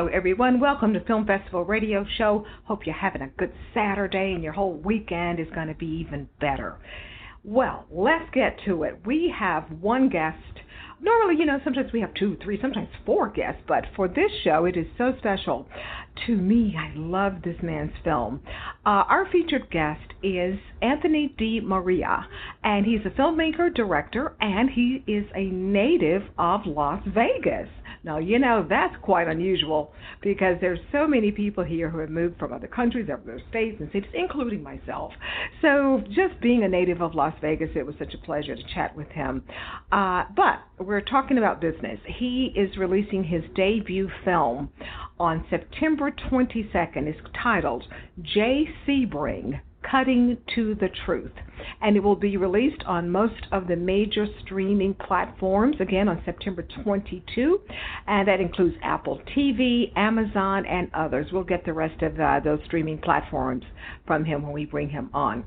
Hello everyone. Welcome to Film Festival Radio Show. Hope you're having a good Saturday and your whole weekend is going to be even better. Well, let's get to it. We have one guest. Normally, you know, sometimes we have two, three, sometimes four guests, but for this show, it is so special to me. I love this man's film. Uh, our featured guest is Anthony DiMaria, and he's a filmmaker, director, and he is a native of Las Vegas. Now, you know, that's quite unusual because there's so many people here who have moved from other countries, other states and cities, including myself. So, just being a native of Las Vegas, it was such a pleasure to chat with him. Uh, but we're talking about business. He is releasing his debut film on September 22nd. It's titled Jay Sebring Cutting to the Truth. And it will be released on most of the major streaming platforms again on September 22. And that includes Apple TV, Amazon, and others. We'll get the rest of uh, those streaming platforms from him when we bring him on.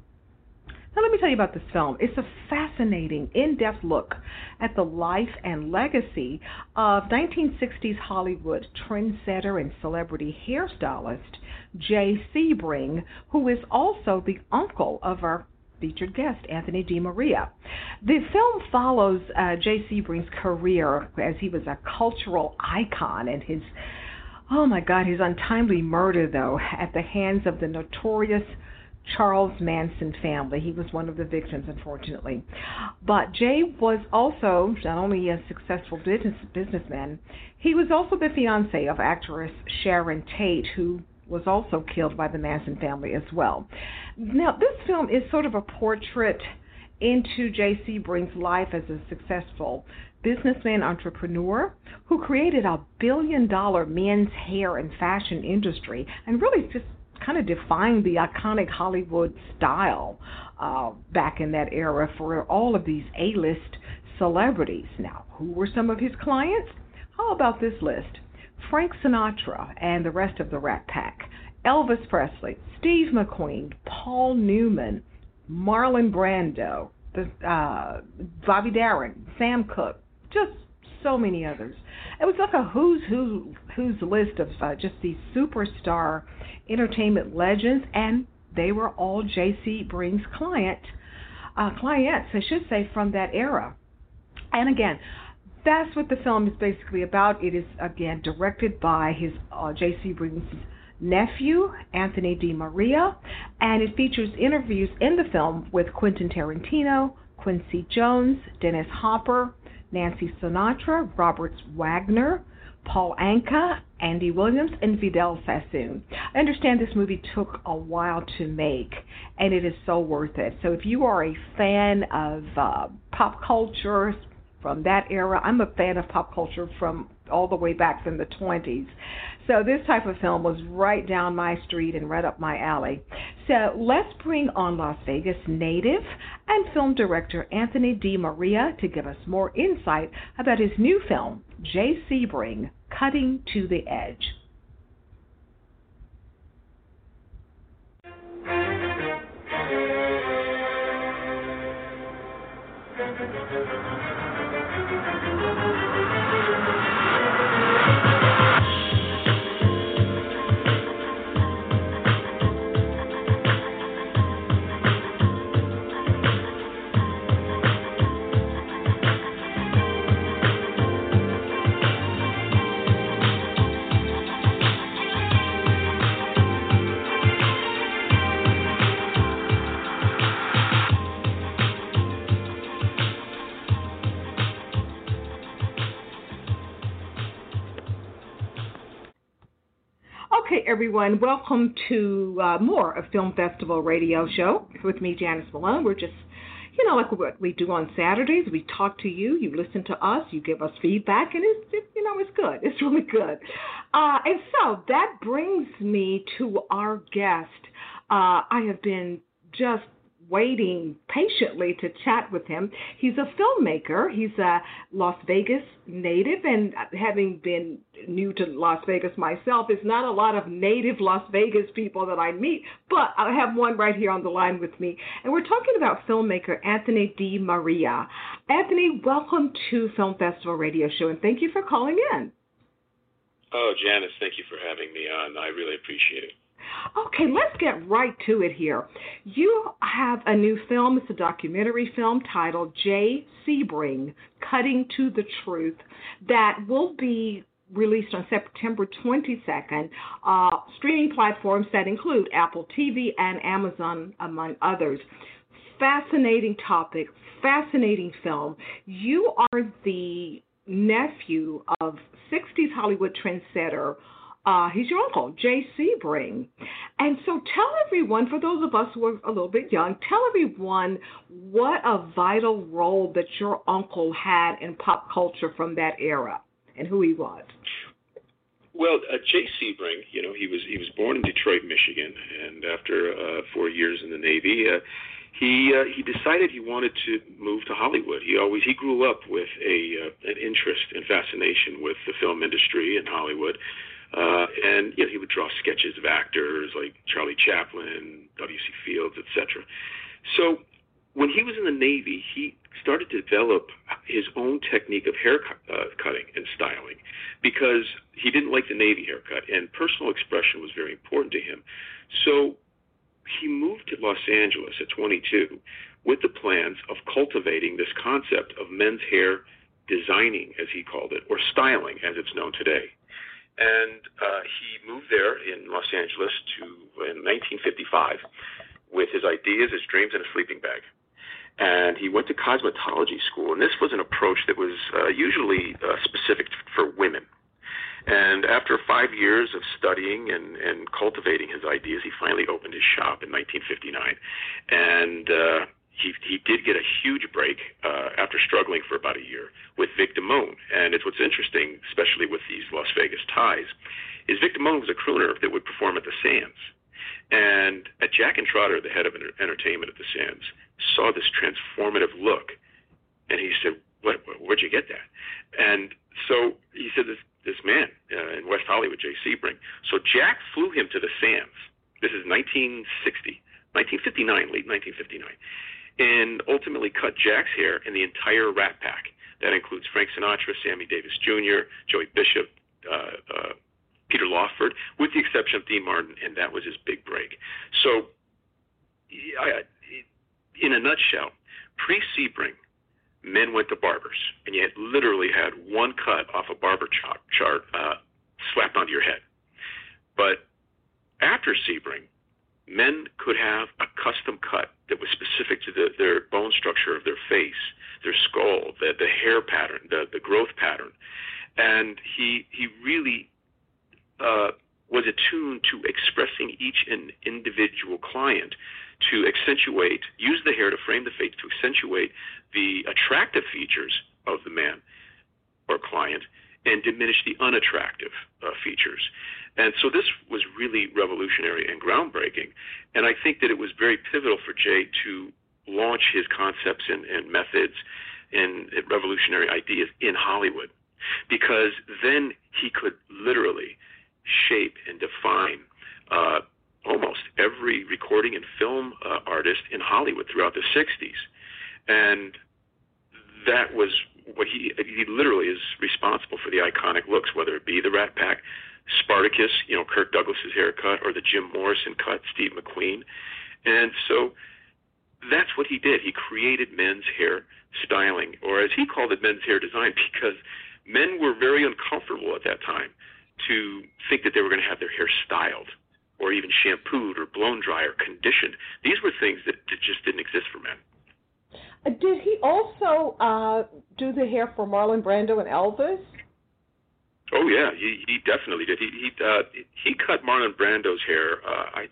Now, let me tell you about this film. It's a fascinating, in depth look at the life and legacy of 1960s Hollywood trendsetter and celebrity hairstylist Jay Sebring, who is also the uncle of our featured guest, Anthony DiMaria. The film follows uh, Jay Sebring's career as he was a cultural icon and his, oh my God, his untimely murder, though, at the hands of the notorious Charles Manson family. He was one of the victims, unfortunately. But Jay was also not only a successful business businessman, he was also the fiance of actress Sharon Tate, who was also killed by the Manson family as well. Now, this film is sort of a portrait into Jay Sebring's life as a successful businessman entrepreneur who created a billion dollar men's hair and fashion industry and really just kind of defined the iconic Hollywood style uh, back in that era for all of these A list celebrities. Now, who were some of his clients? How about this list? Frank Sinatra and the rest of the Rat Pack, Elvis Presley, Steve McQueen, Paul Newman, Marlon Brando, the, uh, Bobby Darin, Sam Cooke, just so many others. It was like a who's who who's list of uh, just these superstar entertainment legends, and they were all Jay Sebring's client uh, clients, I should say, from that era. And again, that's what the film is basically about. It is again directed by his uh, Jay Sebring's nephew, Anthony DiMaria, and it features interviews in the film with Quentin Tarantino, Quincy Jones, Dennis Hopper, Nancy Sinatra, Robert Wagner, Paul Anka, Andy Williams, and Vidal Sassoon. I understand this movie took a while to make, and it is so worth it. So if you are a fan of uh, pop culture from that era, I'm a fan of pop culture from all the way back from the 20s. So this type of film was right down my street and right up my alley. So let's bring on Las Vegas native and film director Anthony DiMaria to give us more insight about his new film, Jay Sebring, Cutting to the Edge. Everyone. Welcome to uh, more of Film Festival Radio Show with me, Janice Malone. We're just, you know, like what we do on Saturdays. We talk to you, you listen to us, you give us feedback, and it's, it, you know, it's good. It's really good. Uh, and so that brings me to our guest. Uh, I have been just waiting patiently to chat with him. He's a filmmaker. He's a Las Vegas native, and having been new to Las Vegas myself, it's not a lot of native Las Vegas people that I meet, but I have one right here on the line with me. And we're talking about filmmaker Anthony DiMaria. Anthony, welcome to Film Festival Radio Show, and thank you for calling in. Oh, Janice, thank you for having me on. I really appreciate it. Okay, let's get right to it here. You have a new film, it's a documentary film titled Jay Sebring Cutting to the Truth that will be released on September 22nd. Uh, streaming platforms that include Apple TV and Amazon, among others. Fascinating topic, fascinating film. You are the nephew of 60s Hollywood trendsetter uh, he's your uncle, Jay Sebring. And so tell everyone, for those of us who are a little bit young, tell everyone what a vital role that your uncle had in pop culture from that era and who he was. Well, uh, Jay Sebring, you know, he was he was born in Detroit, Michigan, and after uh, four years in the Navy, uh, he uh, he decided he wanted to move to Hollywood. He always he grew up with a uh, an interest and fascination with the film industry in Hollywood. Uh, and you know, he would draw sketches of actors like Charlie Chaplin, W.C. Fields, etc. So when he was in the Navy, he started to develop his own technique of hair uh, cutting and styling because he didn't like the Navy haircut, and personal expression was very important to him. So he moved to Los Angeles at 22 with the plans of cultivating this concept of men's hair designing, as he called it, or styling, as it's known today. And uh, he moved there in Los Angeles to in 1955 with his ideas, his dreams, and a sleeping bag. And he went to cosmetology school, and this was an approach that was uh, usually uh, specific for women. And after five years of studying and, and cultivating his ideas, he finally opened his shop in 1959. And uh, he he did get a huge break uh, after struggling for about a year with Vic Damone. And it's what's interesting, especially with these Las Vegas ties, is Vic Damone was a crooner that would perform at the Sands. And Jack Entratter, the head of entertainment at the Sands, saw this transformative look, and he said, "What? Where'd you get that?" And so he said, "This this man uh, in West Hollywood, Jay Sebring." So Jack flew him to the Sands. This is 1960, 1959, late 1959 and ultimately cut Jack's hair in the entire Rat Pack. That includes Frank Sinatra, Sammy Davis Jr., Joey Bishop, uh, uh, Peter Lawford, with the exception of Dean Martin, and that was his big break. So, I, in a nutshell, pre Sebring, men went to barbers, and you had literally had one cut off a barber chart, chart uh, slapped onto your head. But after Sebring, men could have a custom cut that was specific to the, their bone structure of their face, their skull, the, the hair pattern, the, the growth pattern. And he, he really uh, was attuned to expressing each an individual client to accentuate, use the hair to frame the face to accentuate the attractive features of the man or client and diminish the unattractive uh, features. And so this was really revolutionary and groundbreaking. And I think that it was very pivotal for Jay to launch his concepts and, and methods and revolutionary ideas in Hollywood because then he could literally shape and define uh, almost every recording and film uh, artist in Hollywood throughout the 60s. And that was what he he literally is responsible for the iconic looks, whether it be the Rat Pack, Spartacus, you know, Kirk Douglas's haircut, or the Jim Morrison cut, Steve McQueen. And so that's what he did. He created men's hair styling, or as he called it, men's hair design, because men were very uncomfortable at that time to think that they were going to have their hair styled or even shampooed or blown dry or conditioned. These were things that, that just didn't exist for men. Did he also uh, do the hair for Marlon Brando and Elvis? Oh yeah, he he definitely did. He he uh, he cut Marlon Brando's hair. Uh, I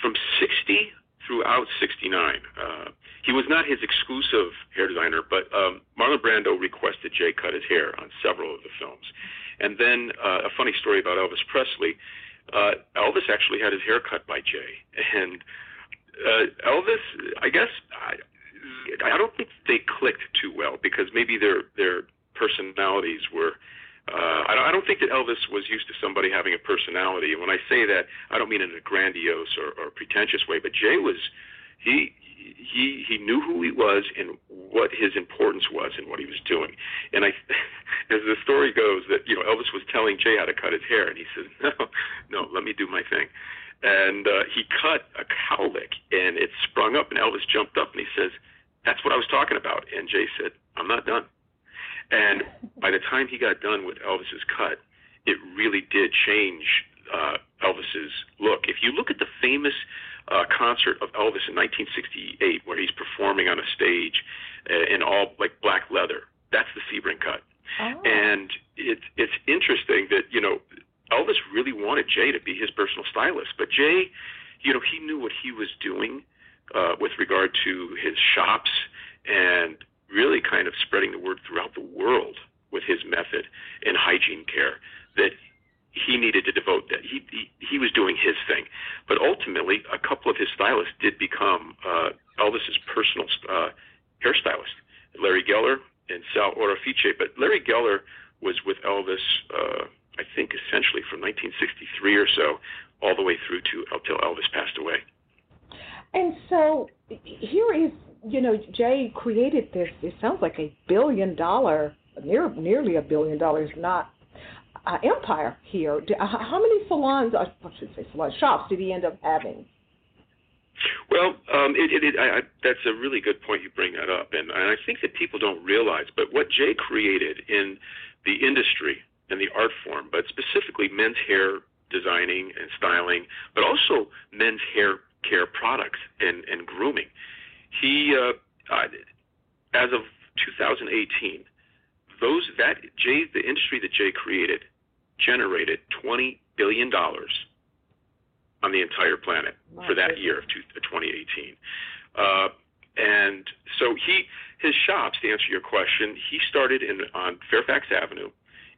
from 60 throughout 69. Uh, he was not his exclusive hair designer, but um, Marlon Brando requested Jay cut his hair on several of the films. And then uh, a funny story about Elvis Presley. Uh, Elvis actually had his hair cut by Jay, and uh, Elvis, I guess, I, I don't think they clicked too well because maybe their their personalities were uh, I, don't think that Elvis was used to somebody having a personality. And when I say that, I don't mean in a grandiose or, or pretentious way. But Jay was, he he he knew who he was and what his importance was and what he was doing. And I, as the story goes, that you know Elvis was telling Jay how to cut his hair, and he says, "No, no, let me do my thing." And uh, he cut a cowlick, and it sprung up, and Elvis jumped up and he says, "That's what I was talking about." And Jay said, "I'm not done." And by the time he got done with Elvis's cut, it really did change uh, Elvis's look. If you look at the famous uh, concert of Elvis in 1968, where he's performing on a stage uh, in all like black leather, that's the Sebring cut. Oh. And it's it's interesting that you know Elvis really wanted Jay to be his personal stylist, but Jay, you know, he knew what he was doing uh, with regard to his shops and really kind of spreading the word throughout the world with his method in hygiene care that he needed to devote that he, he he was doing his thing. But ultimately a couple of his stylists did become uh, Elvis's personal uh, hairstylist Larry Geller and Sal Orefice but Larry Geller was with Elvis uh, I think essentially from 1963 or so all the way through to until Elvis passed away and so here is you know, Jay created this. It sounds like a billion dollar, near nearly a billion dollars, not uh, empire here. Uh, how many salons, uh, I should say salon shops, did he end up having? Well, um, it, it, it, I, I, that's a really good point you bring that up, and, and I think that people don't realize. But what Jay created in the industry and the art form, but specifically men's hair designing and styling, but also men's hair care products and, and grooming he, uh, uh, as of 2018, those that Jay, the industry that Jay created, generated 20 billion dollars on the entire planet for that year of 2018. Uh, and so he, his shops, to answer your question, he started in on Fairfax Avenue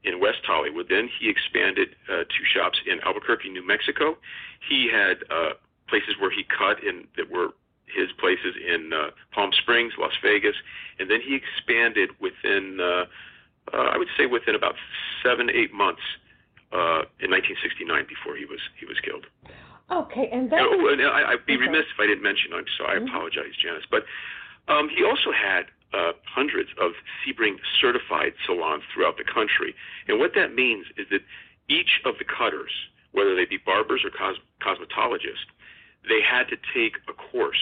in West Hollywood. Then he expanded uh, to shops in Albuquerque, New Mexico. He had uh, places where he cut in that were his places in uh, Palm Springs, Las Vegas, and then he expanded within, uh, uh, I would say, within about seven, eight months uh, in 1969 before he was he was killed. Okay, and then oh, and I, I'd be okay. remiss if I didn't mention. I'm sorry, mm-hmm. I apologize, Janice, but um, he also had uh, hundreds of Sebring certified salons throughout the country, and what that means is that each of the cutters, whether they be barbers or cos- cosmetologists, they had to take a course,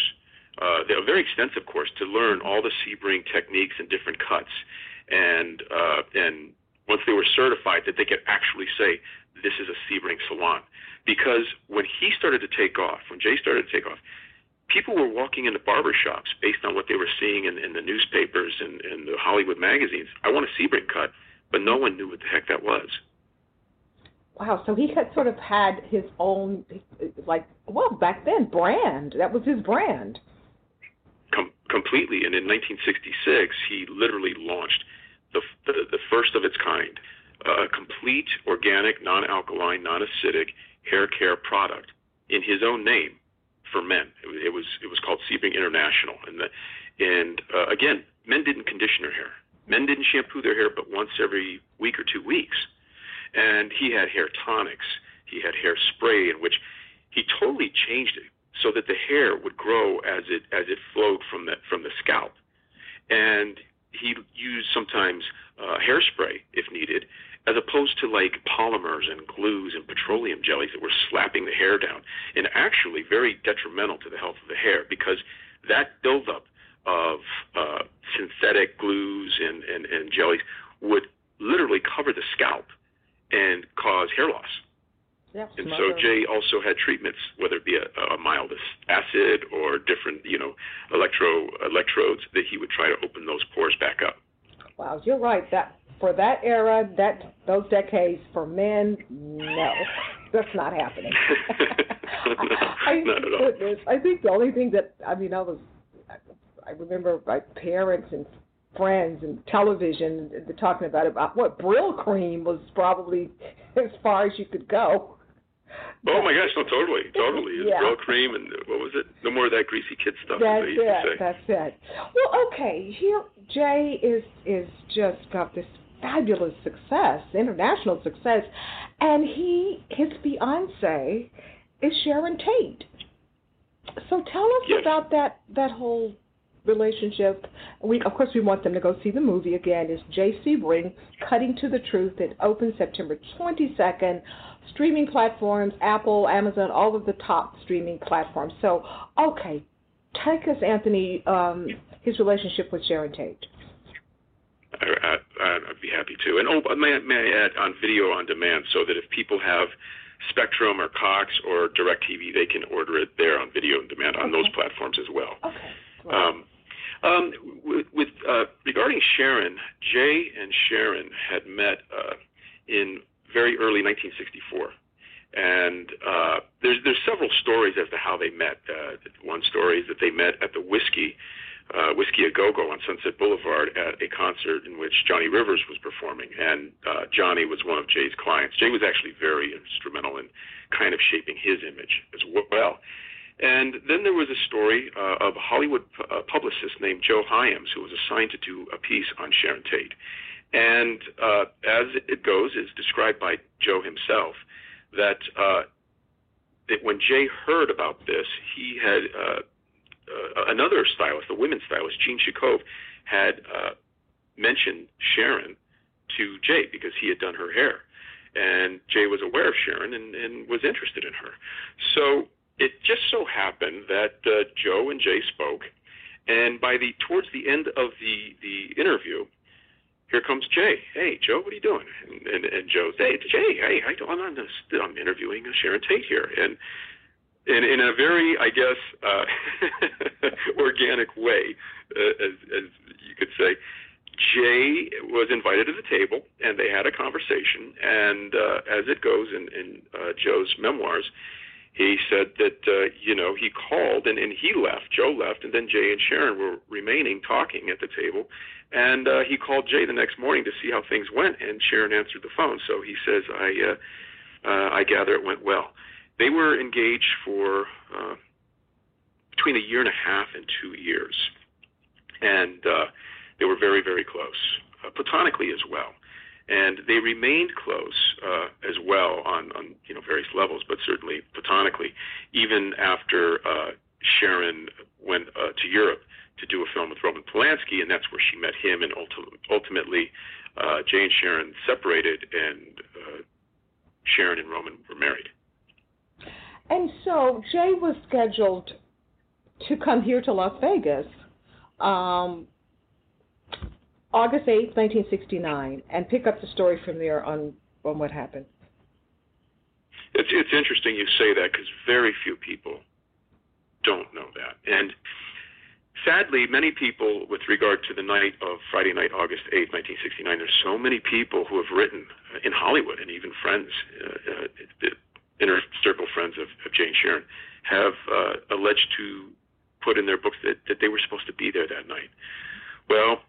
uh, a very extensive course, to learn all the Sebring techniques and different cuts. And uh, and once they were certified, that they could actually say this is a Sebring salon. Because when he started to take off, when Jay started to take off, people were walking into barber shops based on what they were seeing in, in the newspapers and, and the Hollywood magazines. I want a Sebring cut, but no one knew what the heck that was. Wow, so he had sort of had his own, like, well, back then, brand. That was his brand. Com- completely. And in 1966, he literally launched the, the, the first of its kind, a complete organic, non alkaline, non acidic hair care product in his own name for men. It, it was it was called Sebring International, and the, and uh, again, men didn't condition their hair. Men didn't shampoo their hair, but once every week or two weeks and he had hair tonics. He had hair spray in which he totally changed it so that the hair would grow as it as it flowed from the from the scalp. And he used sometimes uh, hairspray if needed, as opposed to like polymers and glues and petroleum jellies that were slapping the hair down, and actually very detrimental to the health of the hair because that buildup of uh, synthetic glues and, and, and jellies would literally cover the scalp and cause hair loss. Yeah, and so Jay also had treatments, whether it be a, a mild acid or different, you know, electro electrodes that he would try to open those pores back up. Wow, you're right. That for that era, that those decades for men, no, that's not happening. I, not at all. Goodness, I think the only thing that I mean, I was, I remember my parents and friends and television they're talking about about what Brylcreem was probably as far as you could go. Oh my gosh, no, totally, totally. It's Yeah. Brylcreem and uh, what was it? No more of that greasy kid stuff. That's as they used to it. That's it. Well, okay. Here, Jay is is just got this fabulous success, international success, and he his fiance is Sharon Tate. So tell us Yes. about that that whole relationship. We of course we want them to go see the movie again. Is J.C. Sebring Cutting to the Truth? It opens September 22nd. Streaming platforms, Apple, Amazon, all of the top streaming platforms. So, okay, take us, Anthony, um, his relationship with Sharon Tate. I, I'd be happy to. And oh, may, I- may I add on video on demand so that if people have Spectrum or Cox or DirecTV, they can order it there on video on demand on those platforms as well. Okay. Um, um, with, with uh, regarding Sharon, Jay and Sharon had met uh, in very early 1964, and uh, there's there's several stories as to how they met. Uh, one story is that they met at the whiskey. Uh, Whiskey a Go Go on Sunset Boulevard at a concert in which Johnny Rivers was performing, and uh, Johnny was one of Jay's clients. Jay was actually very instrumental in kind of shaping his image as well. And then there was a story uh, of a Hollywood pu- uh, publicist named Joe Hyams who was assigned to do a piece on Sharon Tate. And uh, as it goes, is described by Joe himself that uh, that when Jay heard about this, he had uh, uh, another stylist, a women's stylist, Jean Chikov, had uh, mentioned Sharon to Jay because he had done her hair. And Jay was aware of Sharon and, and was interested in her. So it just so happened that uh, Joe and Jay spoke, and by the towards the end of the the interview, here comes Jay. Hey, Joe, what are you doing? And, and, and Joe, hey, it's Jay, hey, I, I'm, on this, I'm interviewing Sharon Tate here, and in in a very, I guess, uh, organic way, uh, as as you could say. Jay was invited to the table, and they had a conversation. And uh, as it goes in, in uh, Joe's memoirs, he said that uh, you know he called and, and he left. Joe left, and then Jay and Sharon were remaining talking at the table. And uh, he called Jay the next morning to see how things went, and Sharon answered the phone. So he says, "I uh, uh, I gather it went well." They were engaged for uh, between a year and a half and two years, and uh, they were very very close, uh, platonically as well and they remained close uh, as well on, on you know various levels, but certainly platonically, even after uh, Sharon went uh, to Europe to do a film with Roman Polanski, and that's where she met him, and ulti- ultimately uh, Jay and Sharon separated, and uh, Sharon and Roman were married. And so Jay was scheduled to come here to Las Vegas um, August 8th, 1969, and pick up the story from there on, on what happened. It's it's interesting you say that because very few people don't know that, and sadly, many people, with regard to the night of Friday night, August 8th, 1969, there's so many people who have written uh, in Hollywood, and even friends, uh, uh, inner circle friends of, of Jane Sharon, have uh, alleged to put in their books that, that they were supposed to be there that night. Well,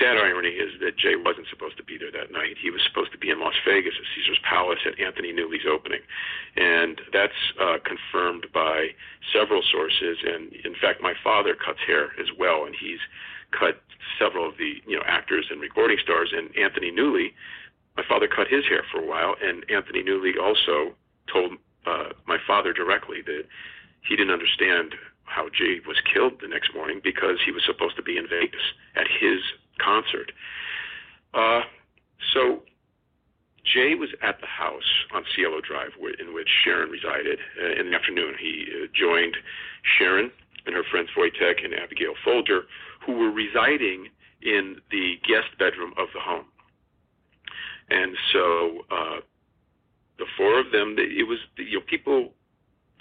sad irony is that Jay wasn't supposed to be there that night. He was supposed to be in Las Vegas at Caesar's Palace at Anthony Newley's opening. And that's uh, confirmed by several sources. And in fact, my father cuts hair as well, and he's cut several of the you know actors and recording stars. And Anthony Newley, my father cut his hair for a while, and Anthony Newley also told uh, my father directly that he didn't understand how Jay was killed the next morning because he was supposed to be in Vegas at his concert. Uh, so Jay was at the house on Cielo Drive in which Sharon resided uh, in the afternoon. He uh, joined Sharon and her friends Wojtek and Abigail Folger, who were residing in the guest bedroom of the home. And so uh, the four of them, it was you know people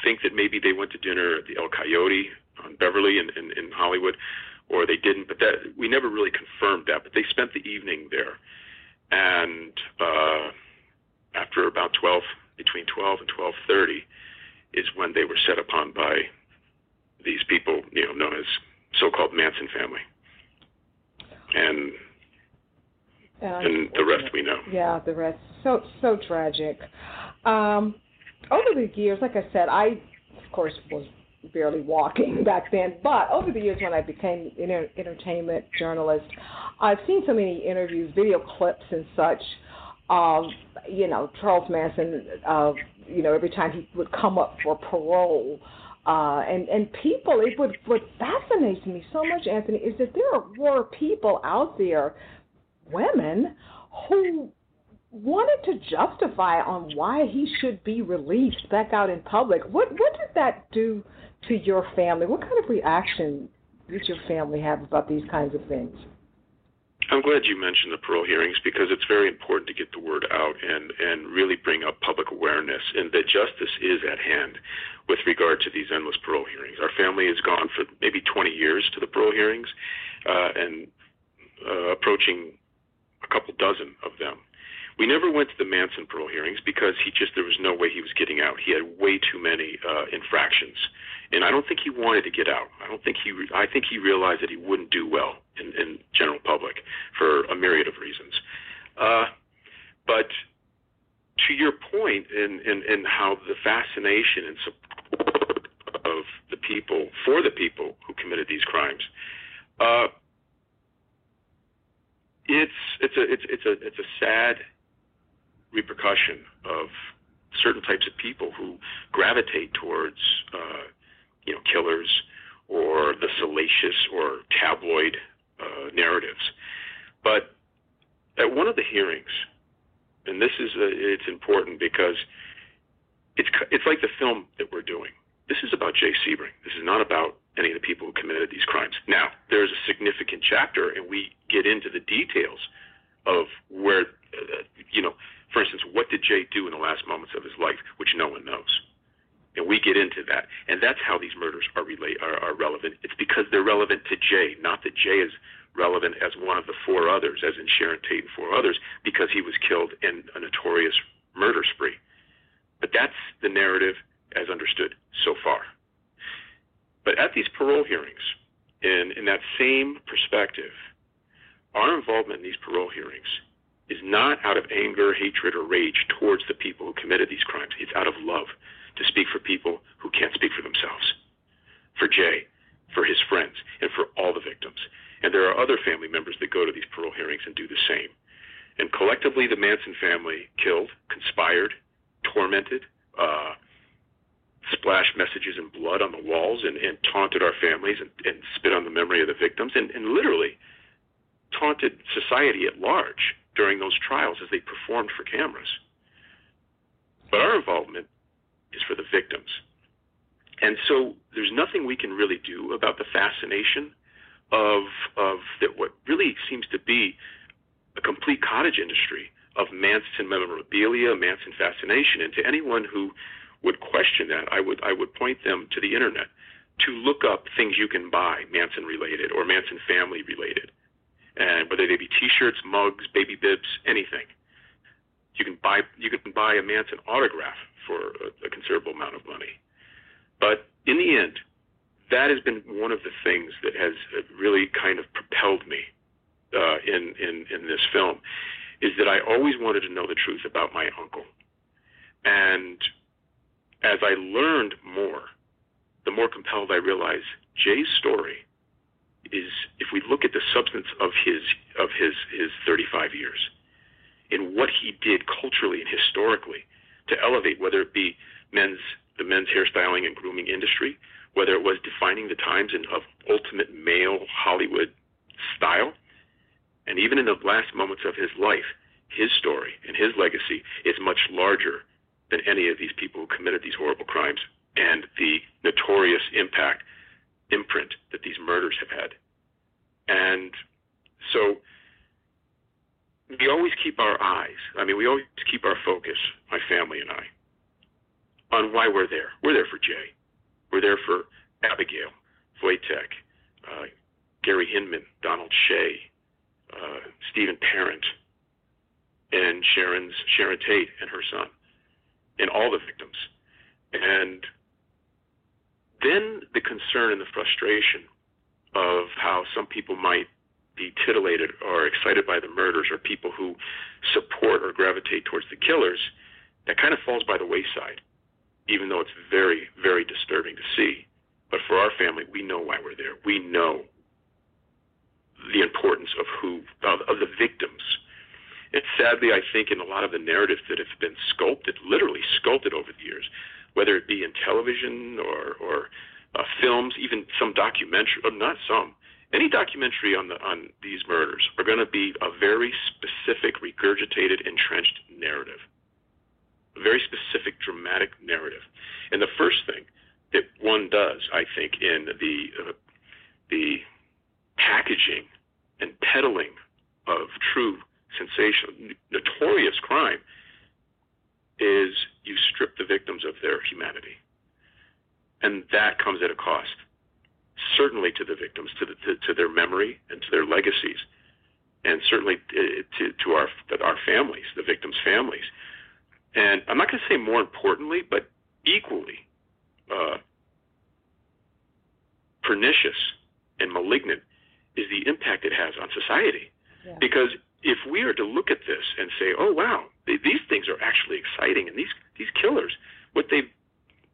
think that maybe they went to dinner at the El Coyote on Beverly in, in, in Hollywood, or they didn't. But that we never really confirmed that. But they spent the evening there, and uh, after about 12, between 12 and 12:30, is when they were set upon by these people, you know, known as so-called Manson family, and And, and the rest we know. Yeah, the rest so so tragic. Um, over the years, like I said, I of course was barely walking back then, but over the years when I became an enter- entertainment journalist, I've seen so many interviews, video clips, and such of you know Charles Manson. Uh, you know, every time he would come up for parole. Uh, and and people, it would what fascinates me so much, Anthony, is that there were people out there, women, who wanted to justify on why he should be released back out in public. What what did that do to your family? What kind of reaction did your family have about these kinds of things? I'm glad you mentioned the parole hearings because it's very important to get the word out and, and really bring up public awareness and that justice is at hand with regard to these endless parole hearings. Our family has gone for maybe 20 years to the parole hearings uh, and uh, approaching a couple dozen of them. We never went to the Manson parole hearings because he just there was no way he was getting out. He had way too many uh, infractions, and I don't think he wanted to get out. I don't think he. Re- I think he realized that he wouldn't do well in, in general public for a myriad of reasons. Uh, but to your point, in, in in how the fascination and support of the people for the people who committed these crimes. Uh, it's it's a it's it's a it's a sad repercussion of certain types of people who gravitate towards uh, you know killers or the salacious or tabloid uh, narratives. But at one of the hearings, and this is a, it's important because it's it's like the film that we're doing. This is about Jay Sebring. This is not about any of the people who committed these crimes. Now, there's a significant chapter, and we get into the details of where, uh, you know, for instance, what did Jay do in the last moments of his life, which no one knows. And we get into that, and that's how these murders are are, are relevant. It's because they're relevant to Jay, not that Jay is relevant as one of the four others, as in Sharon Tate and four others, because he was killed in a notorious murder spree. But that's the narrative as understood so far. But at these parole hearings, in, in that same perspective, our involvement in these parole hearings is not out of anger, hatred, or rage towards the people who committed these crimes. It's out of love to speak for people who can't speak for themselves, for Jay, for his friends, and for all the victims. And there are other family members that go to these parole hearings and do the same. And collectively, the Manson family killed, conspired, tormented, uh, splashed messages in blood on the walls and, and taunted our families and, and spit on the memory of the victims and, and literally taunted society at large during those trials as they performed for cameras. But our involvement is for the victims. And so there's nothing we can really do about the fascination of of that what really seems to be a complete cottage industry of Manson memorabilia, Manson fascination. And to anyone who would question that, I would I would point them to the internet to look up things you can buy Manson related or Manson family related, and whether they be T-shirts, mugs, baby bibs, anything. You can buy you can buy a Manson autograph for a, a considerable amount of money. But in the end, that has been one of the things that has really kind of propelled me uh, in, in in this film, is that I always wanted to know the truth about my uncle, and as I learned more, the more compelled I realized Jay's story is, if we look at the substance of his of his his 35 years, and what he did culturally and historically to elevate, whether it be men's the men's hairstyling and grooming industry, whether it was defining the times of ultimate male Hollywood style, and even in the last moments of his life, his story and his legacy is much larger than any of these people who committed these horrible crimes and the notorious impact imprint that these murders have had. And so we always keep our eyes, I mean, we always keep our focus, my family and I, on why we're there. We're there for Jay. We're there for Abigail, Wojtek, uh, Gary Hinman, Donald Shea, uh, Steven Parent, and Sharon's Sharon Tate and her son, and all the victims, and then the concern and the frustration of how some people might be titillated or excited by the murders, or people who support or gravitate towards the killers, that kind of falls by the wayside, even though it's very, very disturbing to see. But for our family, we know why we're there. We know the importance of who of, of the victims. And sadly, I think in a lot of the narratives that have been sculpted, literally sculpted over the years, whether it be in television or or uh, films, even some documentary, or not some, any on the on these murders are going to be a very specific, regurgitated, entrenched narrative, a very specific, dramatic narrative. And the first thing that one does, I think, in the uh, the packaging and peddling of true sensational, notorious crime is you strip the victims of their humanity. And that comes at a cost, certainly to the victims, to, the, to, to their memory and to their legacies, and certainly uh, to, to our, our families, the victims' families. And I'm not going to say more importantly, but equally uh, pernicious and malignant is the impact it has on society. Yeah. Because if we are to look at this and say, "Oh wow, these things are actually exciting," and these these killers, what they've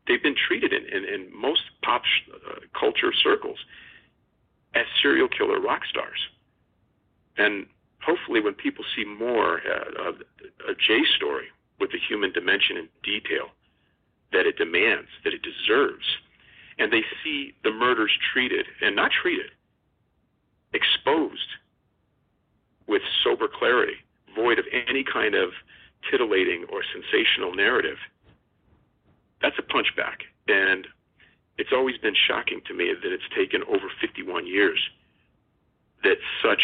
they've been treated in in, in most pop uh, culture circles as serial killer rock stars, and hopefully, when people see more uh, of a Jay story with the human dimension and detail that it demands, that it deserves, and they see the murders treated and not treated, exposed with sober clarity, void of any kind of titillating or sensational narrative, that's a punchback. And it's always been shocking to me that it's taken over 51 years that such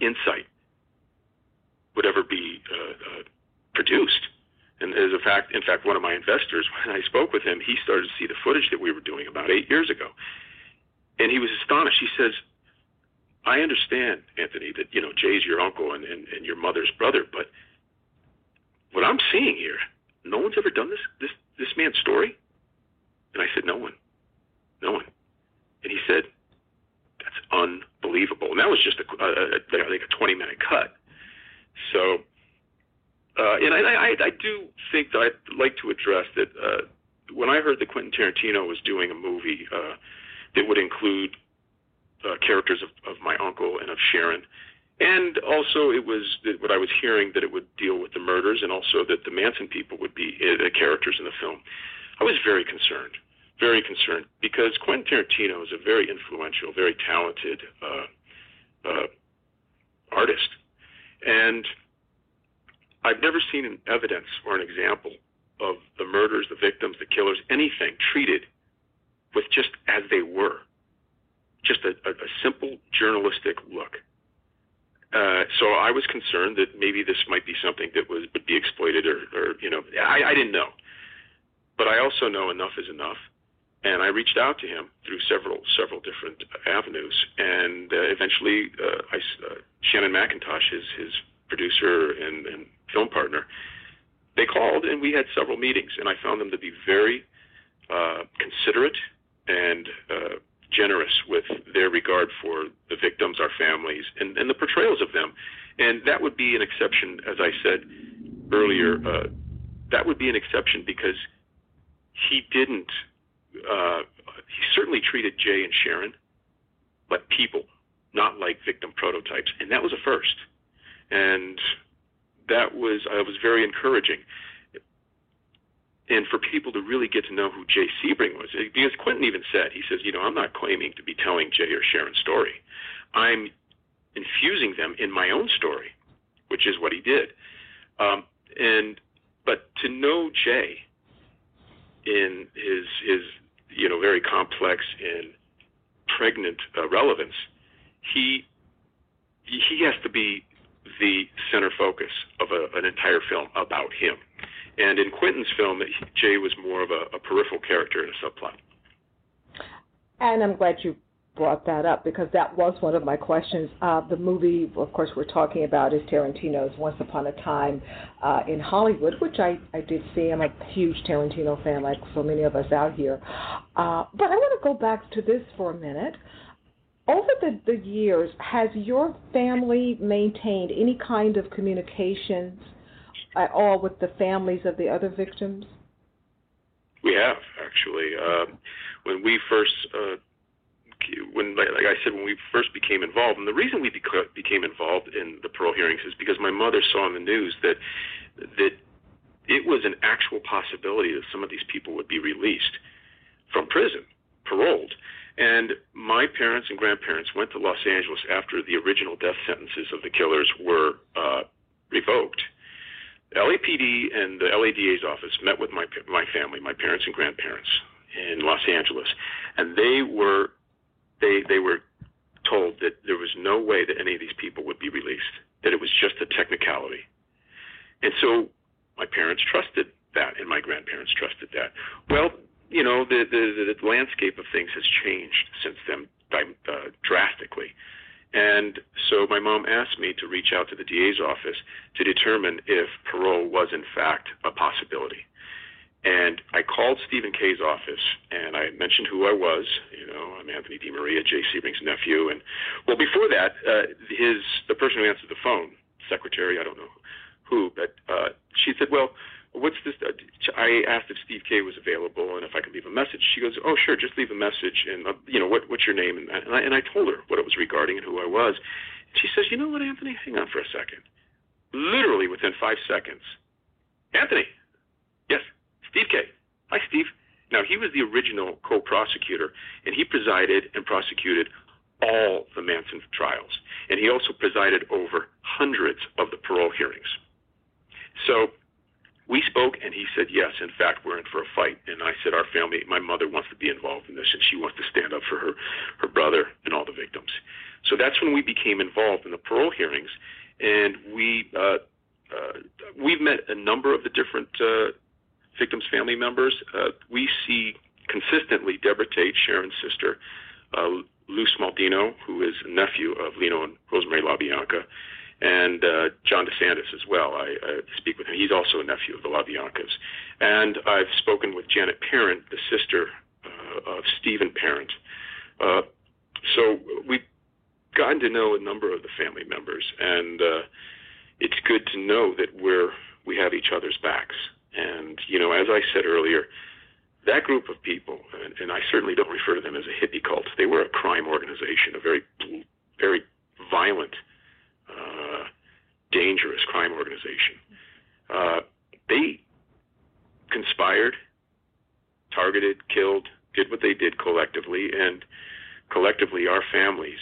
insight would ever be uh, uh, produced. And as a fact, in fact, one of my investors, when I spoke with him, he started to see the footage that we were doing about eight years ago, and he was astonished. He says, I understand, Anthony, that you know Jay's your uncle and, and, and your mother's brother, but what I'm seeing here, no one's ever done this this this man's story. And I said, no one, no one. And he said, that's unbelievable. And that was just a, a, a I think a 20 minute cut. So, uh, and I, I I do think that I'd like to address that. Uh, when I heard that Quentin Tarantino was doing a movie uh, that would include uh, characters of, of my uncle and of Sharon. And also, it was what I was hearing that it would deal with the murders, and also that the Manson people would be uh, characters in the film. I was very concerned, very concerned, because Quentin Tarantino is a very influential, very talented uh, uh, artist, and I've never seen an evidence or an example of the murders, the victims, the killers, anything treated with just as they were just a, a, a simple journalistic look. Uh, so I was concerned that maybe this might be something that was would be exploited, or, or you know, I, I didn't know. But I also know enough is enough, and I reached out to him through several several different avenues, and uh, eventually, uh, I, uh, Shannon McIntosh, his his producer and, and film partner, they called, and we had several meetings, and I found them to be very uh, considerate and uh, generous with their regard for the victims, our families, and, and the portrayals of them. And that would be an exception, as I said earlier, uh, that would be an exception because he didn't, uh, he certainly treated Jay and Sharon like people, not like victim prototypes. And that was a first. And that was, uh, was very encouraging and for people to really get to know who Jay Sebring was. Because Quentin even said, he says, you know, I'm not claiming to be telling Jay or Sharon's story. I'm infusing them in my own story, which is what he did. Um, and but to know Jay in his his you know very complex and pregnant uh, relevance, he he has to be the center focus of a, an entire film about him. And in Quentin's film, Jay was more of a, a peripheral character in a subplot. And I'm glad you brought that up because that was one of my questions. Uh, the movie, of course, we're talking about is Tarantino's Once Upon a Time uh, in Hollywood, which I, I did see. I'm a huge Tarantino fan, like so many of us out here. Uh, but I want to go back to this for a minute. Over the, the years, has your family maintained any kind of communications at all with the families of the other victims? We have actually. Um, when we first, uh, when like I said, when we first became involved, and the reason we beca- became involved in the parole hearings is because my mother saw in the news that that it was an actual possibility that some of these people would be released from prison, paroled. And my parents and grandparents went to Los Angeles after the original death sentences of the killers were uh, revoked LAPD and the LADA's office met with my my family, my parents and grandparents in Los Angeles, and they were they they were told that there was no way that any of these people would be released, that it was just a technicality. And so my parents trusted that, and my grandparents trusted that. Well, you know, the the, the landscape of things has changed since then uh, drastically. And so my mom asked me to reach out to the DA's office to determine if parole was in fact a possibility. And I called Stephen Kay's office and I mentioned who I was. You know, I'm Anthony DiMaria, Jay Sebring's nephew. And well, before that, uh, his the person who answered the phone, secretary, I don't know who, but uh, she said, well, what's this? Uh, I asked if Steve Kay was available and if I could leave a message. She goes, oh, sure, just leave a message. And, uh, you know, what, what's your name? And, I, and I told her what it was regarding and who I was. She says, you know what, Anthony? Hang on for a second. Literally within five seconds. Anthony. Yes, Steve Kay. Hi, Steve. Now, he was the original co prosecutor, and he presided and prosecuted all the Manson trials. And he also presided over hundreds of the parole hearings. So we spoke and he said yes in fact we're in for a fight. And i said our family my mother wants to be involved in this and she wants to stand up for her her brother and all the victims. So that's when we became involved in the parole hearings and we uh, uh, we've met a number of the different uh, victims family members. Uh, we see consistently deborah tate sharon's sister uh, lou smaldino who is a nephew of leno and rosemary labianca and uh, John DeSantis as well. I, I speak with him. He's also a nephew of the LaBiancas. And I've spoken with Janet Parent, the sister uh, of Steven Parent. Uh, so we've gotten to know a number of the family members, and uh, it's good to know that we're we have each other's backs. And you know, as I said earlier, that group of people, and, and I certainly don't refer to them as a hippie cult. They were a crime organization, a very, very violent uh, dangerous crime organization. Uh, they conspired, targeted, killed, did what they did collectively, and collectively, our families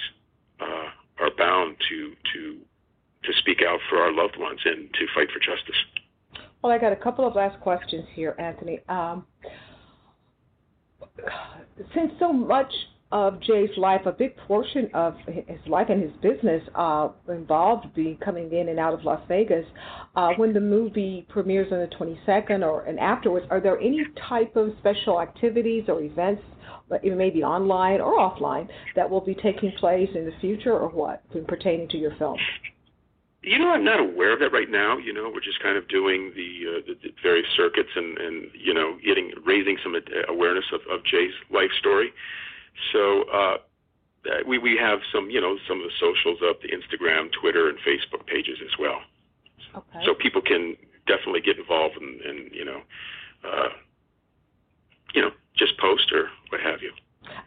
uh, are bound to to to speak out for our loved ones and to fight for justice. Well, I got a couple of last questions here, Anthony. Um, since so much of Jay's life, a big portion of his life and his business uh, involved being coming in and out of Las Vegas. Uh, when the movie premieres on the 22nd or and afterwards, are there any type of special activities or events, maybe online or offline, that will be taking place in the future, or what, pertaining to your film? You know, I'm not aware of that right now. You know, we're just kind of doing the, uh, the, the various circuits and, and you know, getting raising some awareness of, of Jay's life story. So uh, we we have some you know some of the socials up, the Instagram, Twitter, and Facebook pages as well. Okay. So people can definitely get involved and, and you know, uh, you know, just post or what have you.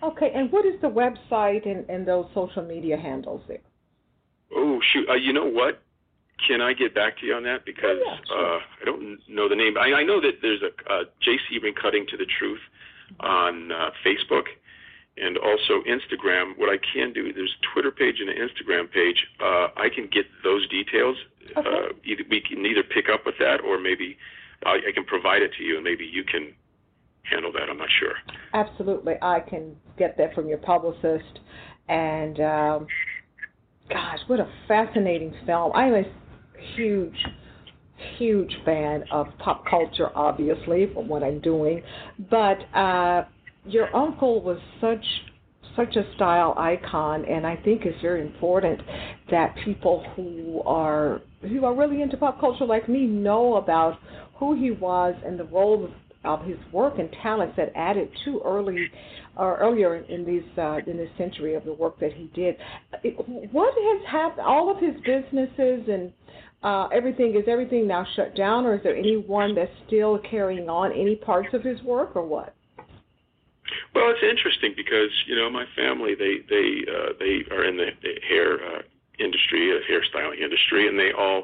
Okay, and what is the website and, and those social media handles there? Oh shoot! Uh, you know what? Can I get back to you on that because oh, yeah, sure. uh, I don't know the name. I, I know that there's a uh, Jay Sebring cutting to the truth on uh, Facebook and also Instagram. What I can do, there's a Twitter page and an Instagram page. Uh, I can get those details. Okay. Uh, either, we can either pick up with that, or maybe I, I can provide it to you, and maybe you can handle that. I'm not sure. Absolutely, I can get that from your publicist. And um, gosh, what a fascinating film! I'm a huge huge fan of pop culture, obviously, from what I'm doing. But uh, your uncle was such such a style icon, and I think it's very important that people who are who are really into pop culture like me know about who he was and the role of his work and talents that added to early or earlier in these uh, in this century of the work that he did. What has happened? All of his businesses and uh, everything is everything now shut down, or is there anyone that's still carrying on any parts of his work, or what? Well, it's interesting because you know my family they they uh, they are in the, the hair uh, industry, uh, hairstyling industry, and they all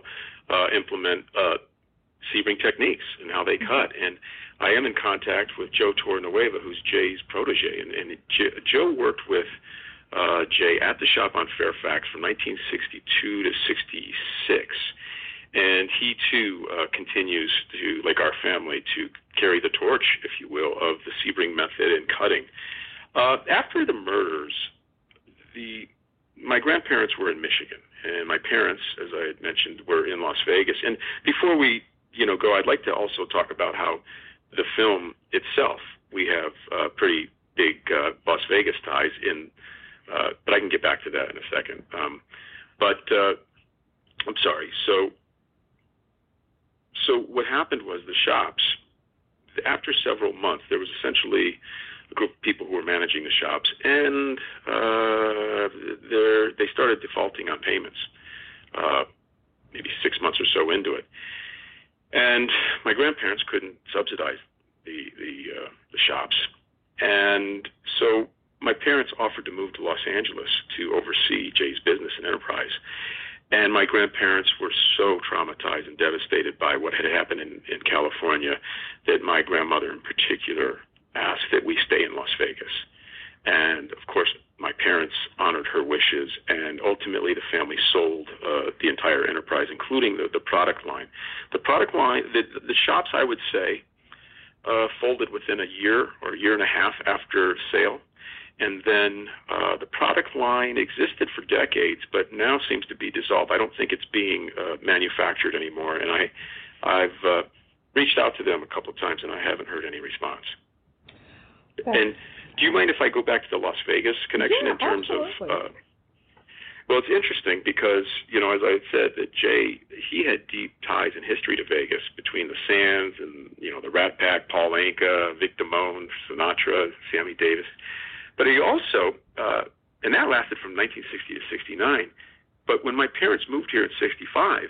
uh, implement uh, Sebring techniques and how they cut. And I am in contact with Joe Torrenueva, who's Jay's protege, and, and J- Joe worked with uh, Jay at the shop on Fairfax from 1962 to 66 and he too uh, continues to, like our family, to carry the torch, if you will, of the Sebring method in cutting. Uh, after the murders, the my grandparents were in Michigan, and my parents, as I had mentioned, were in Las Vegas. And before we, you know, go, I'd like to also talk about how the film itself, we have uh, pretty big uh, Las Vegas ties in, uh, but I can get back to that in a second. Um, but uh, I'm sorry. So so what happened was the shops, after several months, there was essentially a group of people who were managing the shops, and uh, they started defaulting on payments, uh, maybe six months or so into it. And my grandparents couldn't subsidize the the, uh, the shops, and so my parents offered to move to Los Angeles to oversee Jay's business and enterprise. And my grandparents were so traumatized and devastated by what had happened in, in California that my grandmother, in particular, asked that we stay in Las Vegas. And of course, my parents honored her wishes, and ultimately the family sold uh, the entire enterprise, including the, the product line. The product line, the, the shops, I would say, uh, folded within a year or a year and a half after sale. And then uh, the product line existed for decades, but now seems to be dissolved. I don't think it's being uh, manufactured anymore. And I, I've uh, reached out to them a couple of times, and I haven't heard any response. That's... And do you mind if I go back to the Las Vegas connection yeah, in terms absolutely. of? Uh, well, it's interesting because you know, as I said, that Jay he had deep ties in history to Vegas between the Sands and you know the Rat Pack, Paul Anka, Vic Damone, Sinatra, Sammy Davis. But he also, uh, and that lasted from 1960 to 69. But when my parents moved here at 65,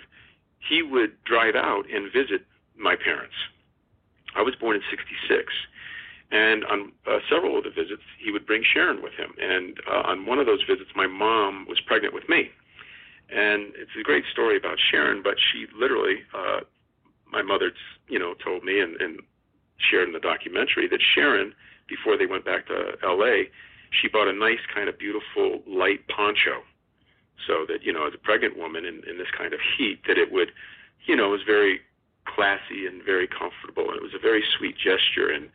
he would drive out and visit my parents. I was born in 66. And on uh, several of the visits, he would bring Sharon with him. And uh, on one of those visits, my mom was pregnant with me. And it's a great story about Sharon, but she literally, uh, my mother, you know, told me and, and shared in the documentary that Sharon before they went back to L.A., she bought a nice kind of beautiful light poncho, so that you know, as a pregnant woman in, in this kind of heat, that it would, you know, was very classy and very comfortable, and it was a very sweet gesture. And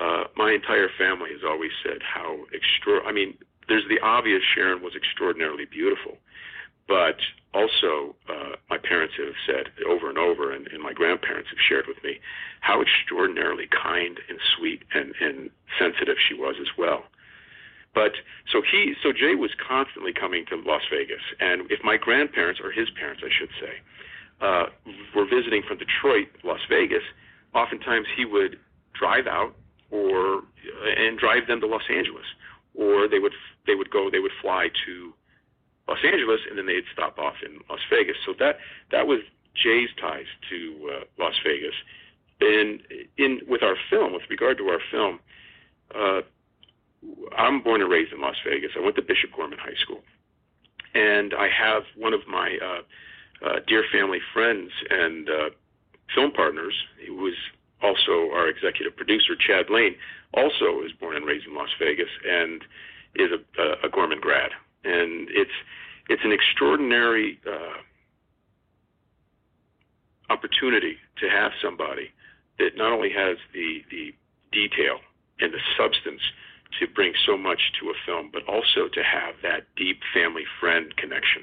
uh, my entire family has always said how extra. I mean, there's the obvious. Sharon was extraordinarily beautiful, but also uh, my parents have said over and over, and, and my grandparents have shared with me how extraordinarily kind and sweet and, and sensitive she was as well. But so he, so Jay was constantly coming to Las Vegas, and if my grandparents or his parents, I should say, uh, were visiting from Detroit, Las Vegas, oftentimes he would drive out or and drive them to Los Angeles, or they would they would go they would fly to Los Angeles, and then they'd stop off in Las Vegas. So that that was Jay's ties to uh, Las Vegas. And in with our film, with regard to our film, uh, I'm born and raised in Las Vegas. I went to Bishop Gorman High School, and I have one of my uh, uh, dear family friends and uh, film partners, who was also our executive producer, Chad Lane, also is born and raised in Las Vegas and is a, a Gorman grad. And it's it's an extraordinary uh, opportunity to have somebody that not only has the the detail and the substance to bring so much to a film, but also to have that deep family friend connection.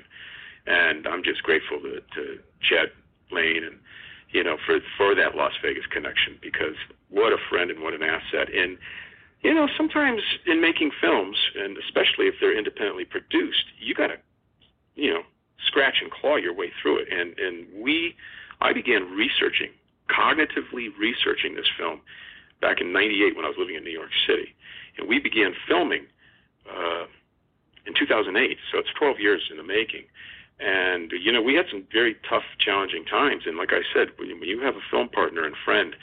And I'm just grateful to, to Chad Lane and you know for for that Las Vegas connection because what a friend and what an asset. And you know, sometimes in making films, and especially if they're independently produced, you got to, you know, scratch and claw your way through it. And and we, I began researching, cognitively researching this film back in '98 when I was living in New York City, and we began filming uh, in 2008. So it's 12 years in the making. And you know, we had some very tough, challenging times. And like I said, when you have a film partner and friend,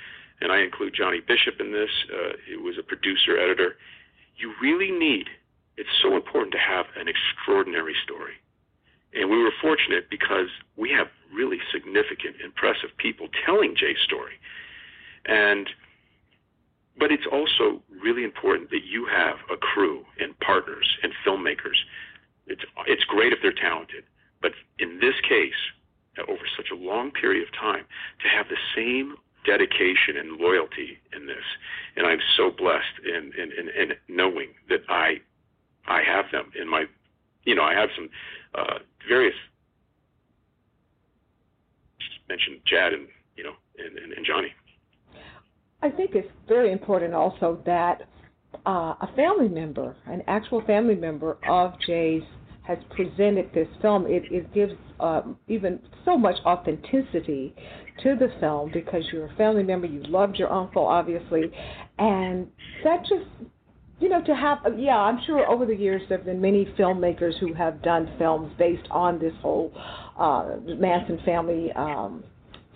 and I include Johnny Bishop in this, uh, who was a producer, editor, you really need. It's so important to have an extraordinary story. And we were fortunate because we have really significant, impressive people telling Jay's story. And but it's also really important that you have a crew and partners and filmmakers. It's it's great if they're talented, but in this case, over such a long period of time, to have the same dedication and loyalty in this, and I'm so blessed in in, in, in knowing that I I have them in my, you know, I have some uh, various mentioned Chad and you know and, and, and Johnny. I think it's very important also that uh, a family member, an actual family member of Jay's, has presented this film. It, it gives um, even so much authenticity to the film because you're a family member, you loved your uncle, obviously, and that just you know, to have, yeah, I'm sure over the years there have been many filmmakers who have done films based on this whole uh, Manson family um,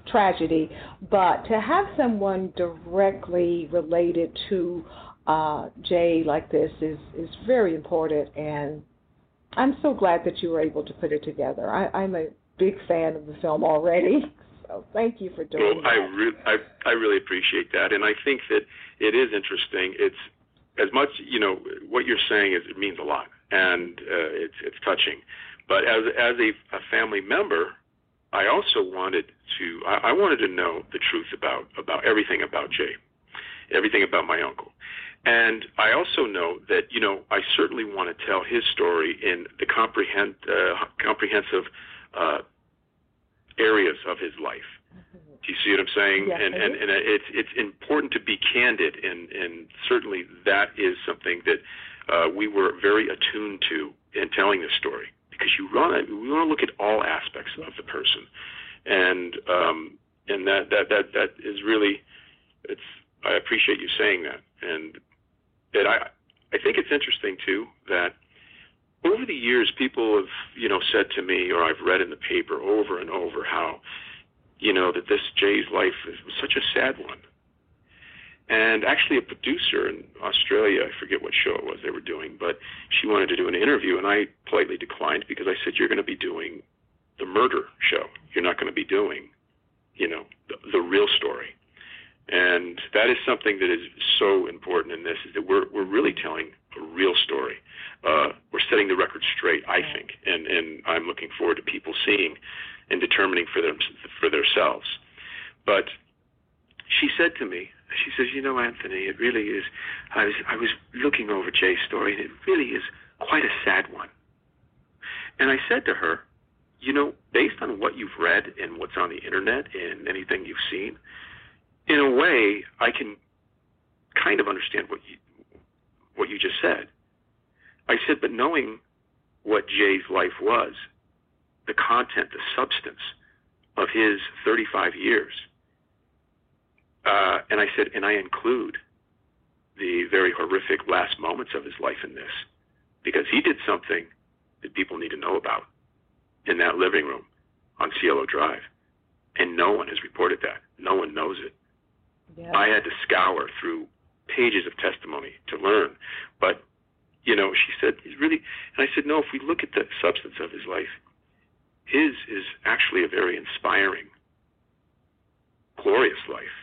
tragedy, but to have someone directly related to uh, Jay like this is is very important, and I'm so glad that you were able to put it together. I, I'm a big fan of the film already. So thank you for doing well, that. I, re- I I really appreciate that, and I think that it is interesting. It's as much you know what you're saying is it means a lot, and uh, it's it's touching. But as as a, a family member, I also wanted to I, I wanted to know the truth about about everything about Jay, everything about my uncle. And I also know that you know I certainly want to tell his story in the comprehend, uh, comprehensive uh, areas of his life. Do you see what I'm saying? Yes, and, and and it's it's important to be candid, and and certainly that is something that uh, we were very attuned to in telling this story. Because you run we want to look at all aspects of the person, and um, and that that that that is really it's I appreciate you saying that, and that I I think it's interesting too that over the years people have you know said to me or I've read in the paper over and over how you know that this Jay's life was such a sad one and actually, a producer in Australia, I forget what show it was they were doing, but she wanted to do an interview, and I politely declined because I said, You're going to be doing the murder show. You're not going to be doing, you know, the, the real story. And that is something that is so important in this is that we're we're really telling a real story. Uh, we're setting the record straight, I think, and and I'm looking forward to people seeing and determining for them for themselves. But she said to me, she says, you know, Anthony, it really is. I was I was looking over Jay's story, and it really is quite a sad one. And I said to her, you know, based on what you've read and what's on the internet and anything you've seen, in a way, I can kind of understand what you what you just said. I said, but knowing what Jay's life was, the content, the substance of his 35 years uh, and I said, and I include the very horrific last moments of his life in this because he did something that people need to know about in that living room on Cielo Drive. And no one has reported that. No one knows it. Yeah. I had to scour through pages of testimony to learn. But, you know, she said, he's really, and I said, no, if we look at the substance of his life, his is actually a very inspiring, glorious life.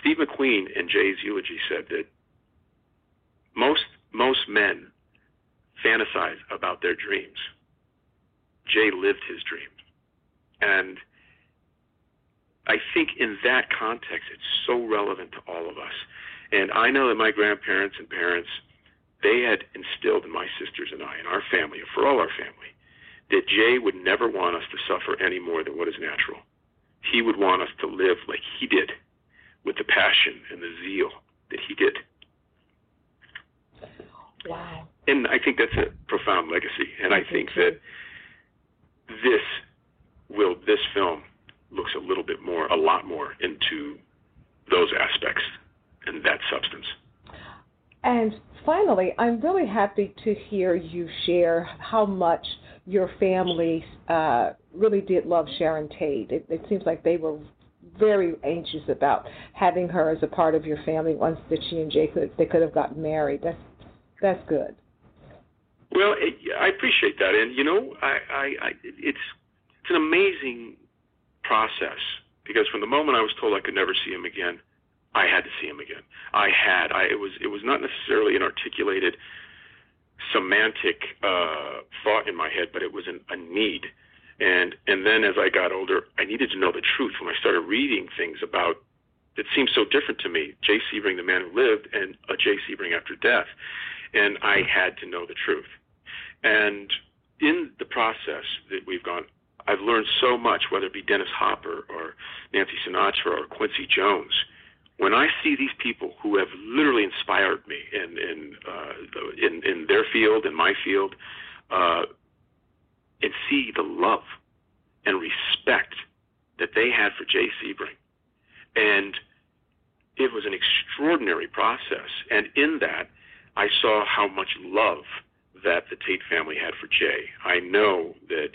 Steve McQueen in Jay's eulogy said that most most men fantasize about their dreams. Jay lived his dream. And I think in that context, it's so relevant to all of us. And I know that my grandparents and parents, they had instilled in my sisters and I, in our family, and for all our family, that Jay would never want us to suffer any more than what is natural. He would want us to live like he did with the passion and the zeal that he did. Wow. and I think that's a profound legacy. And I think that this will this film looks a little bit more, a lot more into those aspects and that substance. And finally, I'm really happy to hear you share how much your family uh, really did love Sharon Tate. It, it seems like they were very anxious about having her as a part of your family once that she and Jay could they could have gotten married. That's that's good. Well, it, I appreciate that, and you know, I, I, I it's it's an amazing process because from the moment I was told I could never see him again, I had to see him again. I had. I it was it was not necessarily an articulated semantic uh, thought in my head, but it was an, a need. And and then as I got older, I needed to know the truth. When I started reading things about that seemed so different to me, Jay Sebring, the man who lived, and a Jay Sebring after death, and I had to know the truth. And in the process that we've gone, I've learned so much, whether it be Dennis Hopper or Nancy Sinatra or Quincy Jones. When I see these people who have literally inspired me in in uh, in, in their field, in my field, uh, and see the love and respect that they had for Jay Sebring, and it was an extraordinary process. And in that, I saw how much love that the Tate family had for Jay. I know that,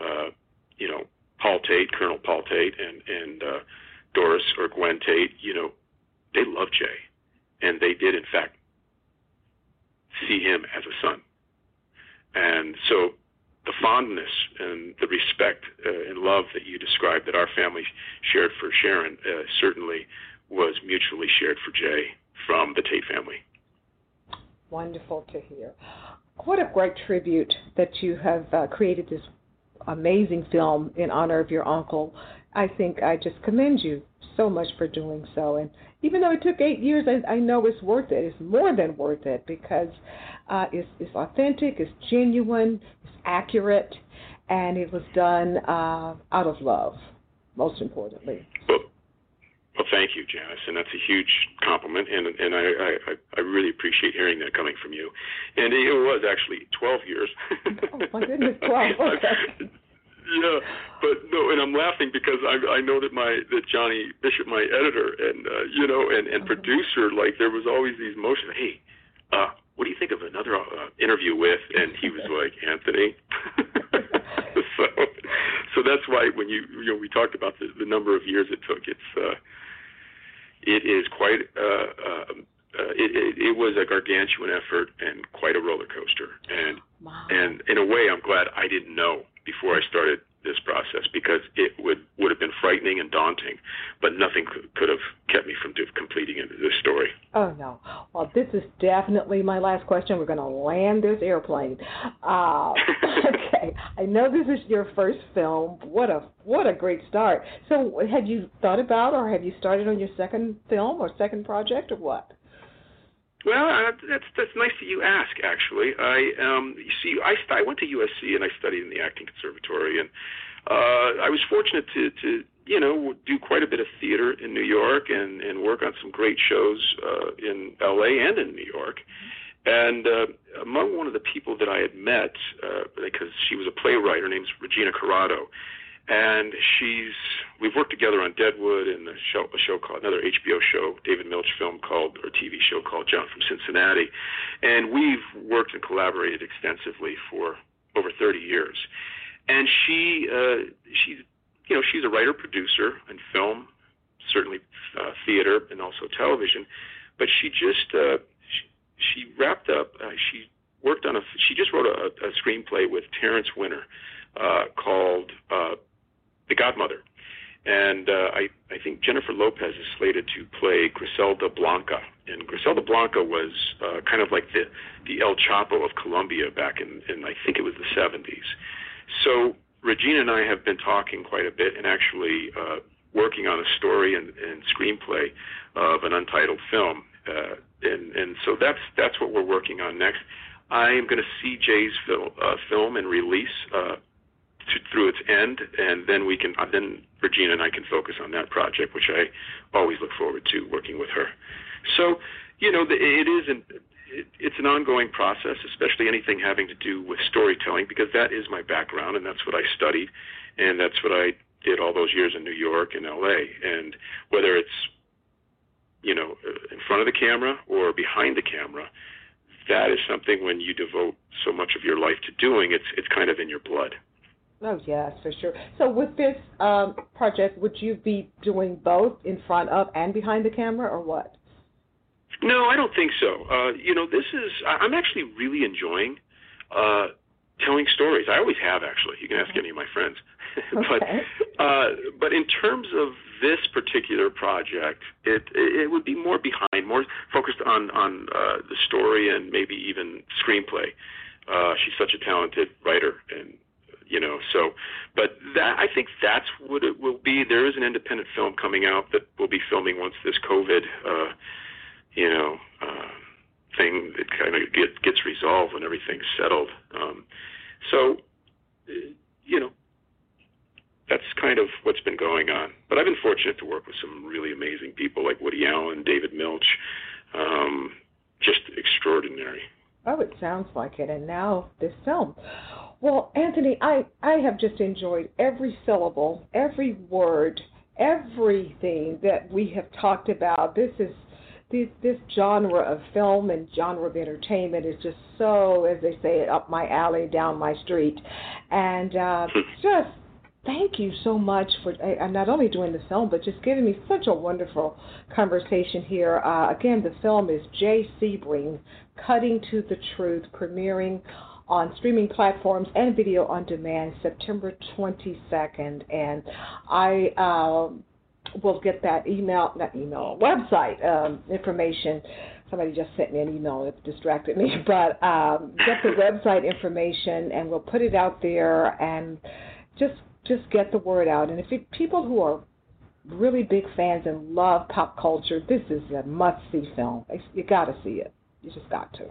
uh, you know, Paul Tate, Colonel Paul Tate, and and uh, Doris or Gwen Tate, you know, they loved Jay, and they did in fact see him as a son. And so the fondness and the respect uh, and love that you described that our family shared for Sharon uh, certainly was mutually shared for Jay from the Tate family. Wonderful to hear what a great tribute that you have uh, created this amazing film in honor of your uncle. I think I just commend you so much for doing so. And even though it took eight years, I, I know it's worth it. It's more than worth it because uh, it's, it's authentic, it's genuine, it's accurate, and it was done uh, out of love, most importantly. Well, well, thank you, Janice, and that's a huge compliment, and and I I, I really appreciate hearing that coming from you. And it was actually 12 years. oh my goodness, 12. Okay. Yeah, but no, and I'm laughing because I I know that my that Johnny Bishop, my editor, and uh, you know, and and uh-huh. producer, like there was always these motions. Hey, uh, what do you think of another uh, interview with? And he was like, Anthony. so, so that's why when you you know we talked about the the number of years it took, it's. uh it is quite uh, uh, uh, it, it, it was a gargantuan effort and quite a roller coaster. And wow. and in a way, I'm glad I didn't know before I started this process because it would would have been frightening and daunting, but nothing could, have kept me from do, completing this story. Oh no! Well, this is definitely my last question. We're going to land this airplane. Uh, okay, I know this is your first film. What a what a great start! So, have you thought about, or have you started on your second film or second project, or what? Well, uh, that's that's nice that you ask. Actually, I um, you see, I I went to USC and I studied in the acting conservatory, and uh, I was fortunate to to you know do quite a bit of theater in New York and and work on some great shows uh, in LA and in New York. And uh, among one of the people that I had met, uh, because she was a playwright, her name's Regina Corrado, and she's we've worked together on Deadwood and a show, a show called another HBO show, David Milch film called or TV show called John from Cincinnati, and we've worked and collaborated extensively for over 30 years. And she uh, she's you know she's a writer producer in film, certainly uh, theater and also television, but she just uh, she, she wrapped up uh, she worked on a she just wrote a, a screenplay with Terrence Winter uh, called uh, the godmother. And uh, I, I think Jennifer Lopez is slated to play Griselda Blanca. And Griselda Blanca was uh, kind of like the, the El Chapo of Colombia back in, in, I think it was the 70s. So Regina and I have been talking quite a bit and actually uh, working on a story and, and screenplay of an untitled film. Uh, and, and so that's, that's what we're working on next. I am going to see Jay's fil- uh, film and release uh, to, through its end, and then we can uh, then Regina and I can focus on that project, which I always look forward to working with her. So, you know, the, it is an, it, it's an ongoing process, especially anything having to do with storytelling, because that is my background and that's what I studied, and that's what I did all those years in New York and L.A. And whether it's you know in front of the camera or behind the camera, that is something when you devote so much of your life to doing, it's it's kind of in your blood. Oh yes, for sure. So with this um, project, would you be doing both in front of and behind the camera, or what? No, I don't think so. Uh, you know, this is I'm actually really enjoying uh, telling stories. I always have actually. You can ask any of my friends. but Okay. uh, but in terms of this particular project, it it would be more behind, more focused on on uh, the story and maybe even screenplay. Uh, she's such a talented writer, and you know, so. But that I think that's what it will be. There is an independent film coming out that we'll be filming once this COVID, uh, you know. Uh, thing that kind of get, gets resolved when everything's settled. Um, so, uh, you know, that's kind of what's been going on. But I've been fortunate to work with some really amazing people like Woody Allen, David Milch, um, just extraordinary. Oh, it sounds like it. And now this film. Well, Anthony, I I have just enjoyed every syllable, every word, everything that we have talked about. This is this this genre of film and genre of entertainment is just so, as they say, up my alley, down my street, and uh, just thank you so much for uh, not only doing the film but just giving me such a wonderful conversation here. Uh, again, the film is Jay Sebring, Cutting to the Truth, premiering on streaming platforms and video on demand September 22nd, and I. Um, will get that email, not email, website um, information. Somebody just sent me an email. It distracted me, but um, get the website information, and we'll put it out there, and just just get the word out. And if it, people who are really big fans and love pop culture, this is a must-see film. You got to see it. You just got to.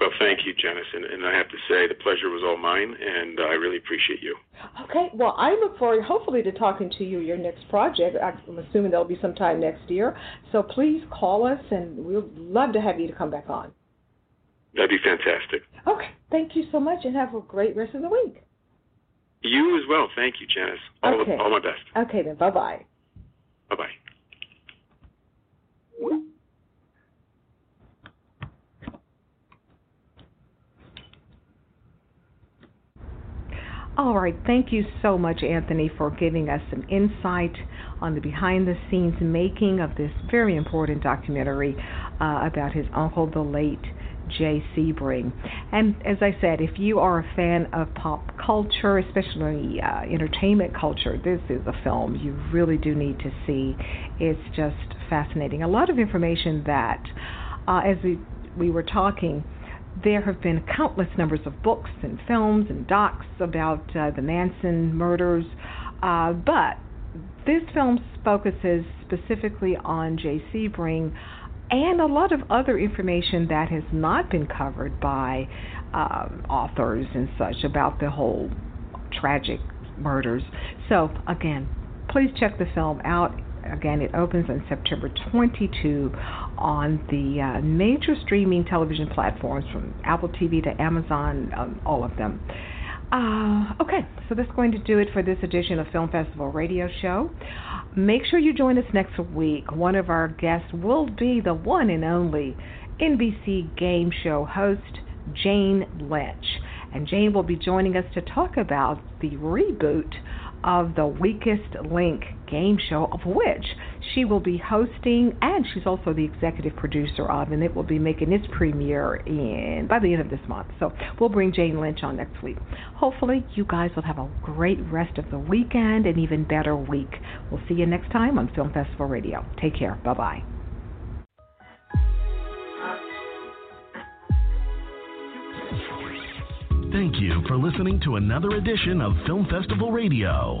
Well, thank you, Janice, and, and I have to say the pleasure was all mine, and uh, I really appreciate you. Okay, well, I look forward, hopefully, to talking to you your next project. I'm assuming that'll be sometime next year. So please call us, and we'd love to have you to come back on. That'd be fantastic. Okay, thank you so much, and have a great rest of the week. You as well. Thank you, Janice. All, Okay. all my best. Okay, then, bye bye. Bye bye. All right, thank you so much, Anthony, for giving us some insight on the behind the scenes making of this very important documentary uh, about his uncle, the late Jay Sebring. And as I said, if you are a fan of pop culture, especially uh, entertainment culture, this is a film you really do need to see. It's just fascinating. A lot of information that, uh, as we, we were talking, there have been countless numbers of books and films and docs about uh, the Manson murders, uh, but this film focuses specifically on Jay Sebring and a lot of other information that has not been covered by um, authors and such about the whole tragic murders. So, again, please check the film out. Again, it opens on September 22 on the uh, major streaming television platforms from Apple TV to Amazon, um, all of them. Uh, okay, so that's going to do it for this edition of Film Festival Radio Show. Make sure you join us next week. One of our guests will be the one and only NBC game show host, Jane Lynch. And Jane will be joining us to talk about the reboot of the Weakest Link game show, of which she will be hosting, and she's also the executive producer of, and it will be making its premiere in by the end of this month. So we'll bring Jane Lynch on next week. Hopefully, you guys will have a great rest of the weekend and even better week. We'll see you next time on Film Festival Radio. Take care. Bye bye. Thank you for listening to another edition of Film Festival Radio